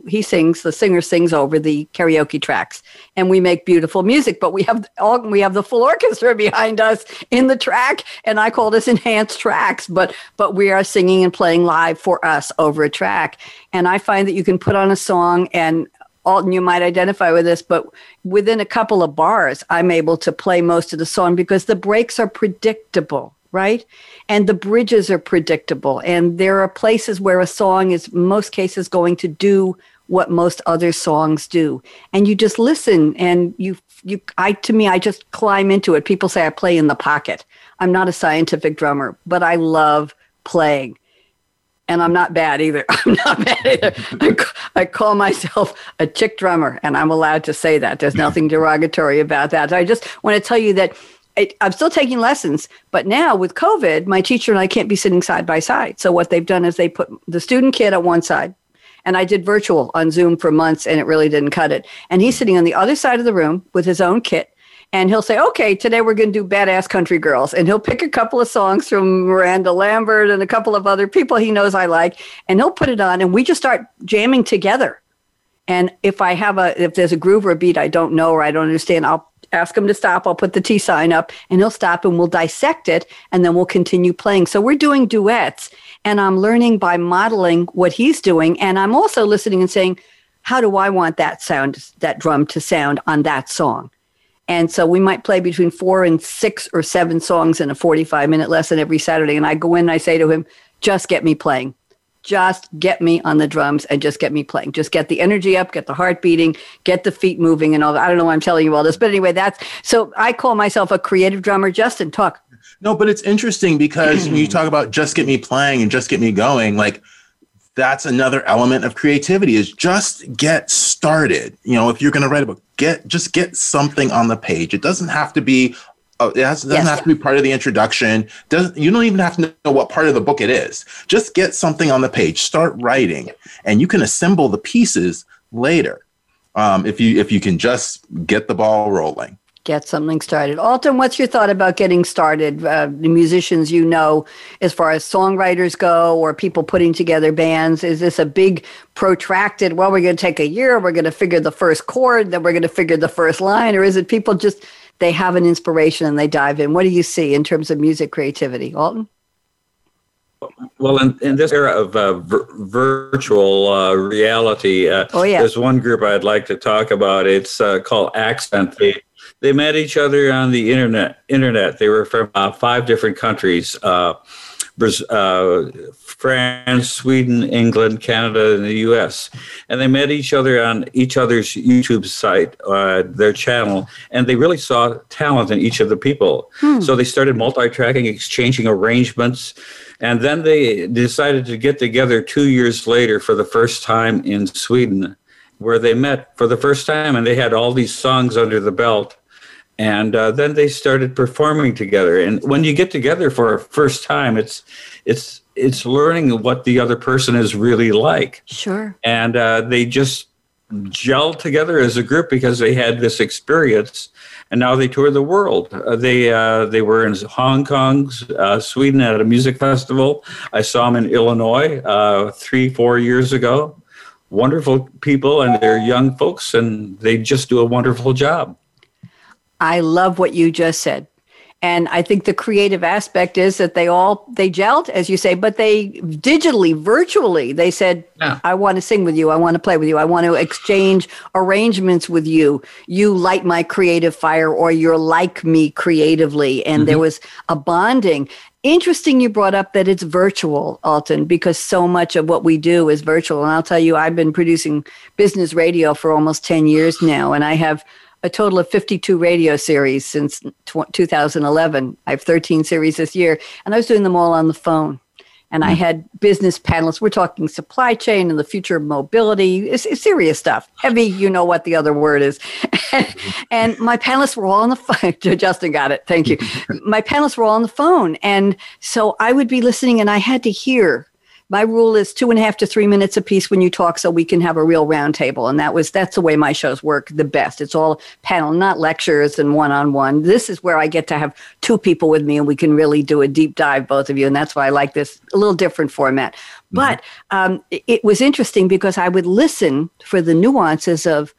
he sings. The singer sings over the karaoke tracks, and we make beautiful music. But we have all we have the full orchestra [LAUGHS] behind us in the track, and I call this enhanced tracks. But but we are singing and playing live for us over a track, and I find that you can put on a song and Alton, you might identify with this, but within a couple of bars, I'm able to play most of the song because the breaks are predictable right? And the bridges are predictable. And there are places where a song is, most cases, going to do what most other songs do. And you just listen and you, you, I, to me, I just climb into it. People say I play in the pocket. I'm not a scientific drummer, but I love playing. And I'm not bad either. [LAUGHS] I'm not bad either. I, I call myself a chick drummer, and I'm allowed to say that. There's nothing derogatory about that. I just want to tell you that I, am still taking lessons, but now with COVID, my teacher and I can't be sitting side by side. So what they've done is they put the student kid on one side, and I did virtual on Zoom for months, and it really didn't cut it. And he's sitting on the other side of the room with his own kit, and he'll say, "Okay, today we're going to do Badass Country Girls," and he'll pick a couple of songs from Miranda Lambert and a couple of other people he knows I like, and he'll put it on, and we just start jamming together. And if I have a, if there's a groove or a beat I don't know or I don't understand, I'll ask him to stop. I'll put the T sign up and he'll stop and we'll dissect it and then we'll continue playing. So we're doing duets and I'm learning by modeling what he's doing. And I'm also listening and saying, how do I want that sound, that drum to sound on that song? And so we might play between four and six or seven songs in a 45 minute lesson every Saturday. And I go in and I say to him, just get me playing just get me on the drums and just get me playing. Just get the energy up, get the heart beating, get the feet moving and all that. I don't know why I'm telling you all this, but anyway, that's so I call myself a creative drummer. Justin, talk. No, but it's interesting because when you talk about just get me playing and just get me going, like that's another element of creativity is just get started. You know, if you're going to write a book, get just get something on the page. It doesn't have to be Oh, it has, doesn't yes. have to be part of the introduction. Doesn't you don't even have to know what part of the book it is. Just get something on the page, start writing, and you can assemble the pieces later. Um, if you if you can just get the ball rolling. Get something started. Alton, what's your thought about getting started? Uh, the musicians you know, as far as songwriters go, or people putting together bands, is this a big protracted? Well, we're going to take a year. We're going to figure the first chord, then we're going to figure the first line, or is it people just they have an inspiration and they dive in. What do you see in terms of music creativity, Alton? Well, in, in this era of uh, vir- virtual uh, reality, uh, oh, yeah. there's one group I'd like to talk about. It's uh, called Accent. They, they met each other on the internet. Internet. They were from uh, five different countries: uh, France, Sweden, England, Canada, and the U.S. And they met each other on each other's YouTube site, uh, their channel, and they really saw talent in each of the people. Hmm. So they started multi-tracking, exchanging arrangements, and then they decided to get together two years later for the first time in Sweden, where they met for the first time, and they had all these songs under the belt and uh, then they started performing together and when you get together for a first time it's it's it's learning what the other person is really like. Sure. And uh, they just gelled together as a group because they had this experience, and now they tour the world. Uh, they uh, they were in Hong Kong, uh, Sweden at a music festival. I saw them in Illinois uh, three four years ago. Wonderful people, and they're young folks, and they just do a wonderful job. I love what you just said. And i think the creative aspect is that they all they gelled as you say but they digitally virtually they said yeah. i want to sing with you. I want to play with you. I want to exchange arrangements with you. You light my creative fire or you're like me creatively. And mm-hmm. there was a bonding. Interesting you brought up that it's virtual alton because so much of what we do is virtual. And i'll tell you i've been producing business radio for almost 10 years now and i have a total of 52 radio series since 2011. I have 13 series this year, and I was doing them all on the phone. And I hmm. had business panelists. We're talking supply chain and the future of mobility. It's, it's serious stuff. Heavy, you know what the other word is. [LAUGHS] and my panelists were all on the [LAUGHS] phone. [LAUGHS] Justin got it. Thank you. my panelists were all on the phone. And so I would be listening and I had to hear my rule is two and a half to three minutes a piece when you talk so we can have a real roundtable and that was that's the way my shows work the best it's all panel not lectures and one-on-one this is where i get to have two people with me and we can really do a deep dive both of you and that's why i like this a little different format mm-hmm. but um, it was interesting because i would listen for the nuances of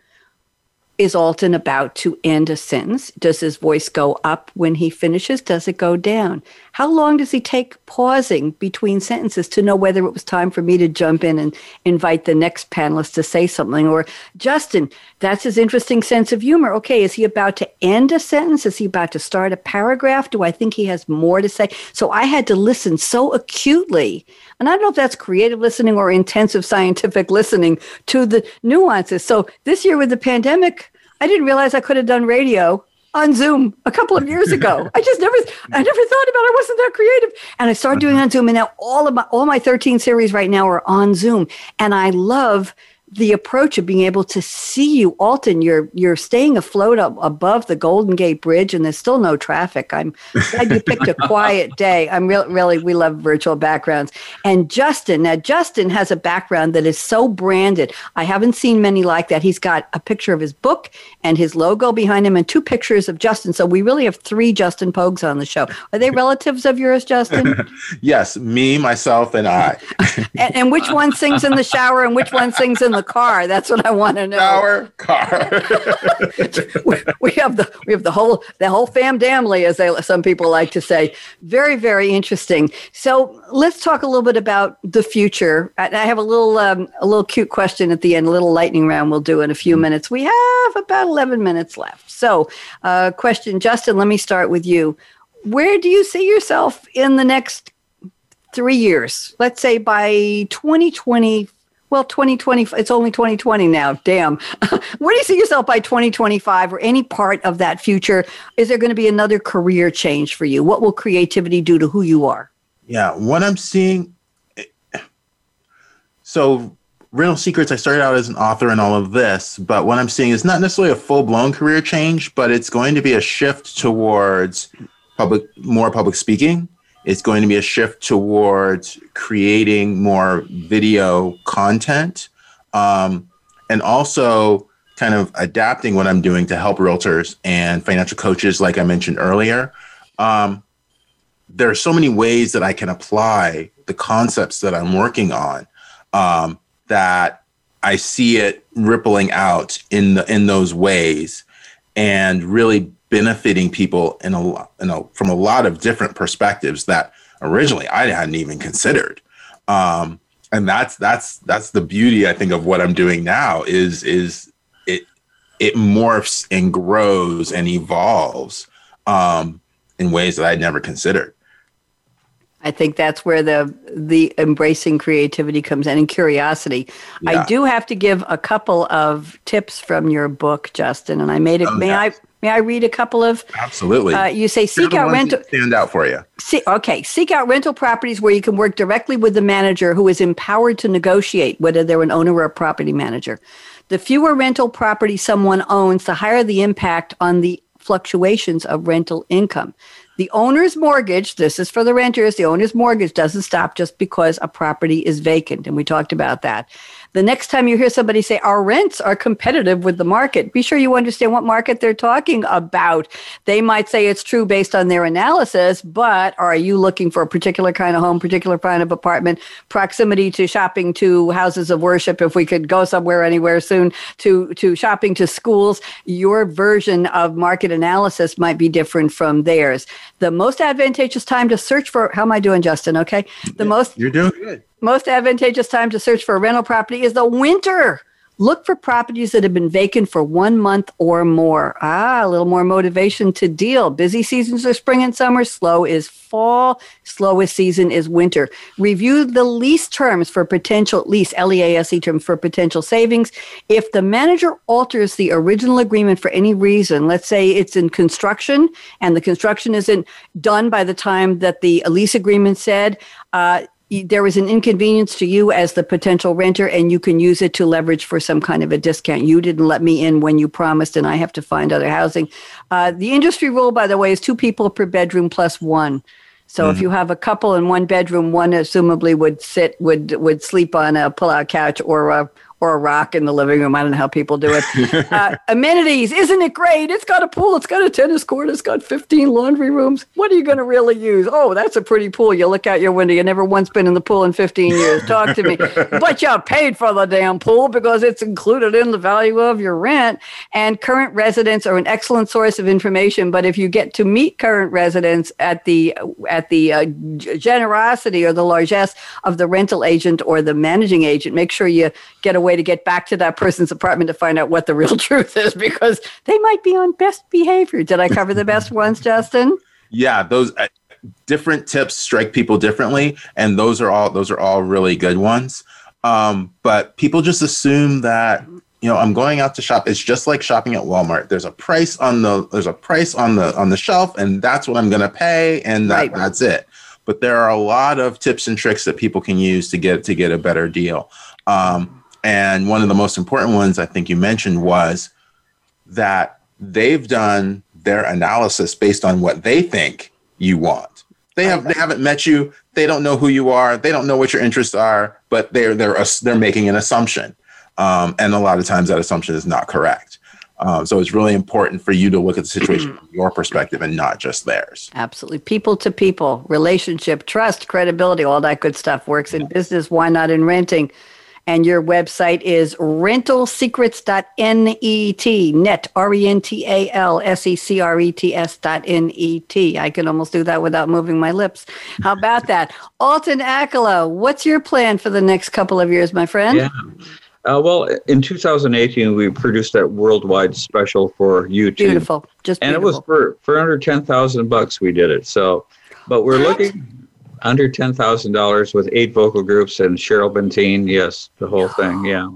is Alton about to end a sentence? Does his voice go up when he finishes? Does it go down? How long does he take pausing between sentences to know whether it was time for me to jump in and invite the next panelist to say something? Or, Justin, that's his interesting sense of humor. Okay, is he about to end a sentence? Is he about to start a paragraph? Do I think he has more to say? So I had to listen so acutely. And I don't know if that's creative listening or intensive scientific listening to the nuances. So this year with the pandemic, I didn't realize I could have done radio on Zoom a couple of years ago. [LAUGHS] I just never, I never thought about. It. I wasn't that creative, and I started doing uh-huh. on Zoom, and now all of my all my thirteen series right now are on Zoom, and I love the approach of being able to see you, Alton, you're you're staying afloat up above the Golden Gate Bridge, and there's still no traffic. I'm glad you picked a quiet [LAUGHS] day. I'm really, really, we love virtual backgrounds. And Justin, now Justin has a background that is so branded. I haven't seen many like that. He's got a picture of his book and his logo behind him, and two pictures of Justin. So we really have three Justin Pogues on the show. Are they relatives of yours, Justin? [LAUGHS] yes, me, myself, and I. [LAUGHS] and, and which one sings in the shower, and which one sings in the car. That's what I want to know. Our car. [LAUGHS] we, have the we have the whole the whole fam family, as they, some people like to say. Very very interesting. So let's talk a little bit about the future. I, I have a little um, a little cute question at the end. A little lightning round we'll do in a few minutes. We have about eleven minutes left. So, uh, question, Justin. Let me start with you. Where do you see yourself in the next three years? Let's say by 2020 well 2020 it's only 2020 now damn. [LAUGHS] Where do you see yourself by 2025 or any part of that future? Is there going to be another career change for you? What will creativity do to who you are? Yeah what i'm seeing so rental secrets i started out as an author and all of this but what i'm seeing is not necessarily a full-blown career change but it's going to be a shift towards public more public speaking it's going to be a shift towards creating more video content um, and also kind of adapting what I'm doing to help realtors and financial coaches, like I mentioned earlier. Um, there are so many ways that I can apply the concepts that I'm working on um, that I see it rippling out in the in those ways and really benefiting people in a, in a from a lot of different perspectives that originally I hadn't even considered. Um, and that's that's that's the beauty I think of what I'm doing now is is it it morphs and grows and evolves um, in ways that I'd never considered. I think that's where the the embracing creativity comes in and curiosity. Yeah. I do have to give a couple of tips from your book, Justin, and I made it. Oh, may I may I read a couple of? Absolutely. Uh, you say seek out rental. Stand out for you. See, okay, seek out rental properties where you can work directly with the manager who is empowered to negotiate, whether they're an owner or a property manager. The fewer rental properties someone owns, the higher the impact on the fluctuations of rental income. The owner's mortgage, this is for the renters, the owner's mortgage doesn't stop just because a property is vacant. And we talked about that. The next time you hear somebody say our rents are competitive with the market, be sure you understand what market they're talking about. They might say it's true based on their analysis, but are you looking for a particular kind of home, particular kind of apartment, proximity to shopping to houses of worship, if we could go somewhere anywhere soon, to, to shopping to schools? Your version of market analysis might be different from theirs. The most advantageous time to search for, how am I doing, Justin? Okay. The most. You're doing good most advantageous time to search for a rental property is the winter. Look for properties that have been vacant for one month or more. Ah, a little more motivation to deal. Busy seasons are spring and summer. Slow is fall. Slowest season is winter. Review the lease terms for potential lease, L-E-A-S-E term for potential savings. If the manager alters the original agreement for any reason, let's say it's in construction and the construction isn't done by the time that the lease agreement said, uh, there was an inconvenience to you as the potential renter and you can use it to leverage for some kind of a discount. You didn't let me in when you promised and I have to find other housing. Uh, the industry rule, by the way, is two people per bedroom plus one. So mm-hmm. if you have a couple in one bedroom, one assumably would sit would would sleep on a pull-out couch or a or a rock in the living room. I don't know how people do it. [LAUGHS] uh, amenities, isn't it great? It's got a pool, it's got a tennis court, it's got 15 laundry rooms. What are you going to really use? Oh, that's a pretty pool. You look out your window, you never once been in the pool in 15 years. Talk to me. [LAUGHS] but you paid for the damn pool because it's included in the value of your rent. And current residents are an excellent source of information. But if you get to meet current residents at the at the uh, generosity or the largesse of the rental agent or the managing agent, make sure you get a way to get back to that person's apartment to find out what the real [LAUGHS] truth is because they might be on best behavior. Did I cover the best ones, Justin? Yeah, those uh, different tips strike people differently, and those are all those are all really good ones. Um, but people just assume that you know i'm going out to shop it's just like shopping at walmart there's a price on the there's a price on the on the shelf and that's what i'm going to pay and that, right. that's it but there are a lot of tips and tricks that people can use to get to get a better deal um, and one of the most important ones i think you mentioned was that they've done their analysis based on what they think you want they have they haven't met you they don't know who you are they don't know what your interests are but they're they're they're making an assumption um, and a lot of times that assumption is not correct. Um, so it's really important for you to look at the situation from your perspective and not just theirs. Absolutely. People to people, relationship, trust, credibility, all that good stuff works in business. Why not in renting? And your website is rentalsecrets.net, net, R E N T A L S E C R E T S dot N E T. I can almost do that without moving my lips. How about that? [LAUGHS] Alton Akala, what's your plan for the next couple of years, my friend? Yeah. Uh, well, in 2018, we produced that worldwide special for YouTube. Beautiful, just beautiful. and it was for for under ten thousand bucks. We did it. So, but we're what? looking under ten thousand dollars with eight vocal groups and Cheryl Bentyne. Yes, the whole thing. Yeah.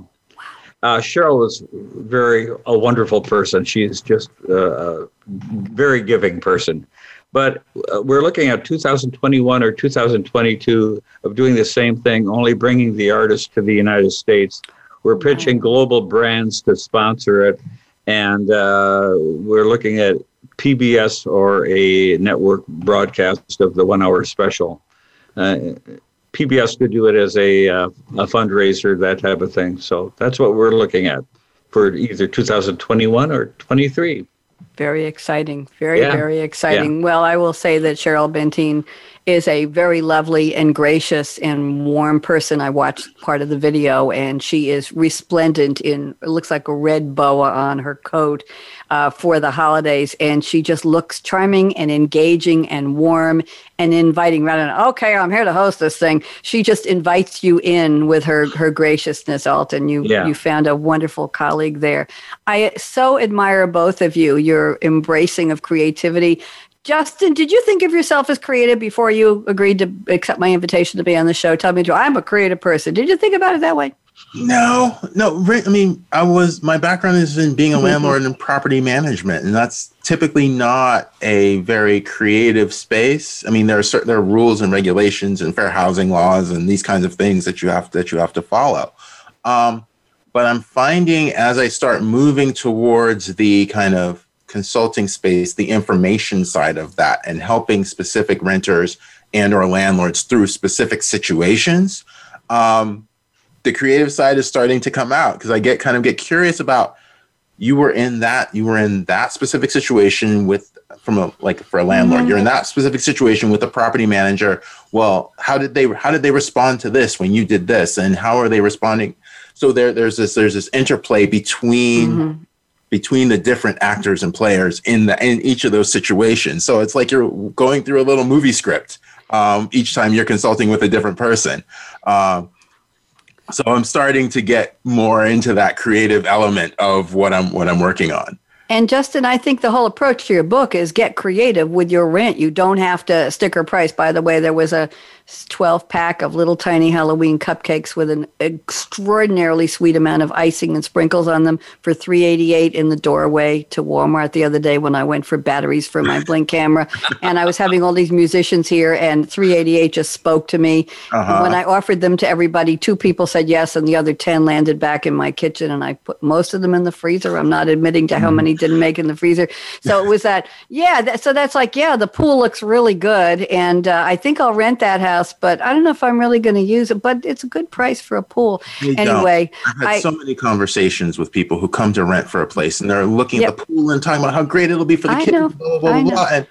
Uh, Cheryl was very a wonderful person. She's just uh, a very giving person. But uh, we're looking at 2021 or 2022 of doing the same thing, only bringing the artist to the United States we're pitching global brands to sponsor it, and uh, we're looking at PBS or a network broadcast of the one hour special. Uh, PBS could do it as a, uh, a fundraiser, that type of thing. So that's what we're looking at for either 2021 or 23. Very exciting. Very, yeah. very exciting. Yeah. Well, I will say that Cheryl Bentyne is a very lovely and gracious and warm person. I watched part of the video, and she is resplendent in it looks like a red boa on her coat uh, for the holidays, and she just looks charming and engaging and warm and inviting. Rather than okay, I'm here to host this thing, she just invites you in with her her graciousness. Alton, you yeah. you found a wonderful colleague there. I so admire both of you. Your embracing of creativity Justin, did you think of yourself as creative before you agreed to accept my invitation to be on the show? Tell me, I'm a creative person. Did you think about it that way? No, no. I mean, I was my background is in being a landlord and property management, and that's typically not a very creative space. I mean, there are certain there are rules and regulations and fair housing laws and these kinds of things that you have that you have to follow. Um, but I'm finding as I start moving towards the kind of consulting space the information side of that and helping specific renters and or landlords through specific situations um, the creative side is starting to come out because i get kind of get curious about you were in that you were in that specific situation with from a like for a landlord mm-hmm. you're in that specific situation with a property manager. Well how did they how did they respond to this when you did this and how are they responding? So there there's this there's this interplay between mm-hmm between the different actors and players in the in each of those situations. So it's like you're going through a little movie script um, each time you're consulting with a different person. Um, so I'm starting to get more into that creative element of what I'm what I'm working on. And Justin, I think the whole approach to your book is get creative with your rent. You don't have to sticker price. By the way, there was a 12 pack of little tiny Halloween cupcakes with an extraordinarily sweet amount of icing and sprinkles on them for 388 in the doorway to Walmart the other day when I went for batteries for my blink camera [LAUGHS] and I was having all these musicians here and 388 just spoke to me uh-huh. when I offered them to everybody two people said yes and the other 10 landed back in my kitchen and I put most of them in the freezer I'm not admitting to how mm. many didn't make in the freezer. So it was that, yeah. That, so that's like, yeah, the pool looks really good. And uh, I think I'll rent that house, but I don't know if I'm really going to use it, but it's a good price for a pool. They anyway, don't. I've had I, so many conversations with people who come to rent for a place and they're looking yep. at the pool and talking about how great it'll be for the I kids. Know, blah, blah, blah, blah. And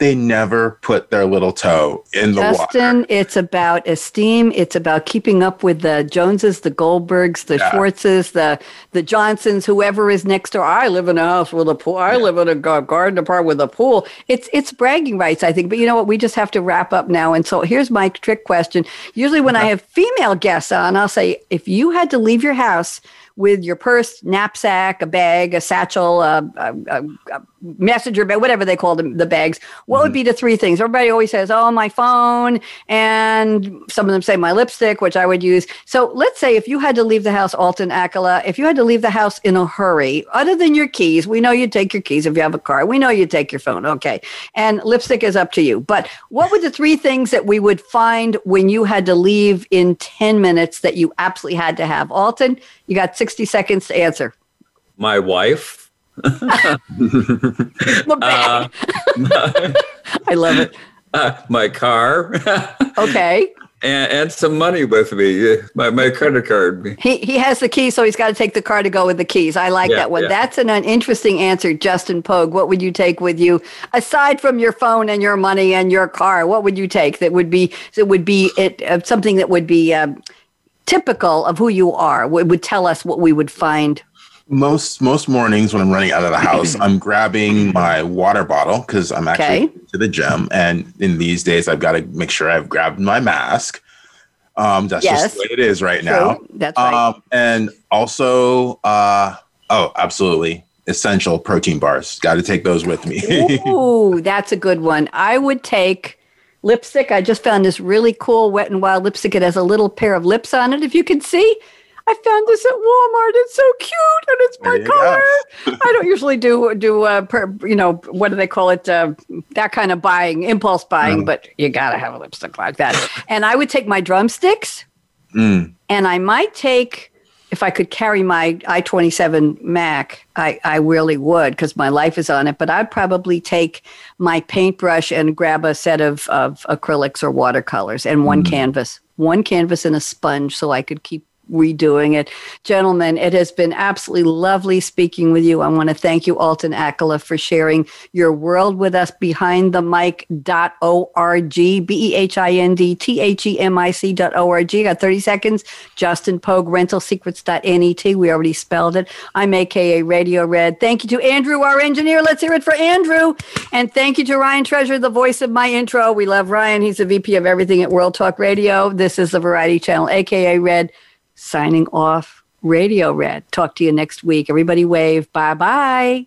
they never put their little toe in the Justin, water. it's about esteem. It's about keeping up with the Joneses, the Goldbergs, the yeah. Schwartzes, the the Johnsons, whoever is next door. I live in a house with a pool. I yeah. live in a garden apartment with a pool. It's it's bragging rights, I think. But you know what? We just have to wrap up now. And so here's my trick question. Usually, when okay. I have female guests on, I'll say, if you had to leave your house with your purse, knapsack, a bag, a satchel, a, a, a, messenger bag, whatever they call them, the bags. What mm-hmm. would be the three things? Everybody always says, oh, my phone, and some of them say my lipstick, which I would use. So let's say if you had to leave the house, Alton Akala, if you had to leave the house in a hurry, other than your keys, we know you take your keys if you have a car. We know you take your phone. Okay. And lipstick is up to you. But what were the three things that we would find when you had to leave in 10 minutes that you absolutely had to have? Alton, you got 60 seconds to answer. My wife. [LAUGHS] the bag. Uh, [LAUGHS] I love it. Uh, my car. [LAUGHS] okay. And, and, some money with me, my, my credit card. He, he has the key, so he's got to take the car to go with the keys. I like yeah, that one. Yeah. That's an, an interesting answer, Justin Pogue. What would you take with you aside from your phone and your money and your car? What would you take that would be that would be it uh, something that would be um, typical of who you are would, would tell us what we would find most most mornings when I'm running out of the [CLEARS THROAT] house, I'm grabbing my water bottle because I'm actually okay. to the gym, and in these days, I've got to make sure I've grabbed my mask. Um, that's yes. just the way it is right True. now. That's right. Um, and also, uh, oh, absolutely essential protein bars. Got to take those with me. [LAUGHS] Ooh, that's a good one. I would take lipstick. I just found this really cool Wet and Wild lipstick. It has a little pair of lips on it, if you can see. I found this at Walmart. It's so cute, and it's my color. [LAUGHS] I don't usually do do uh, per, you know what do they call it? Uh, that kind of buying, impulse buying. Mm. But you gotta have a lipstick like that. And I would take my drumsticks, mm. and I might take if I could carry my i twenty seven Mac, I, I really would because my life is on it. But I'd probably take my paintbrush and grab a set of, of acrylics or watercolors and one mm. canvas, one canvas and a sponge so I could keep redoing it. Gentlemen, it has been absolutely lovely speaking with you. I want to thank you, Alton Akala, for sharing your world with us behind the mic.org, B E H I N D T H E M I C dot O R G. Got 30 seconds. Justin Pogue, rentalsecrets.net. We already spelled it. I'm AKA Radio Red. Thank you to Andrew, our engineer. Let's hear it for Andrew. And thank you to Ryan Treasure, the voice of my intro. We love Ryan. He's the VP of everything at World Talk Radio. This is the Variety Channel, AKA Red signing off Radio Red. Talk to you next week. Everybody wave. Bye bye.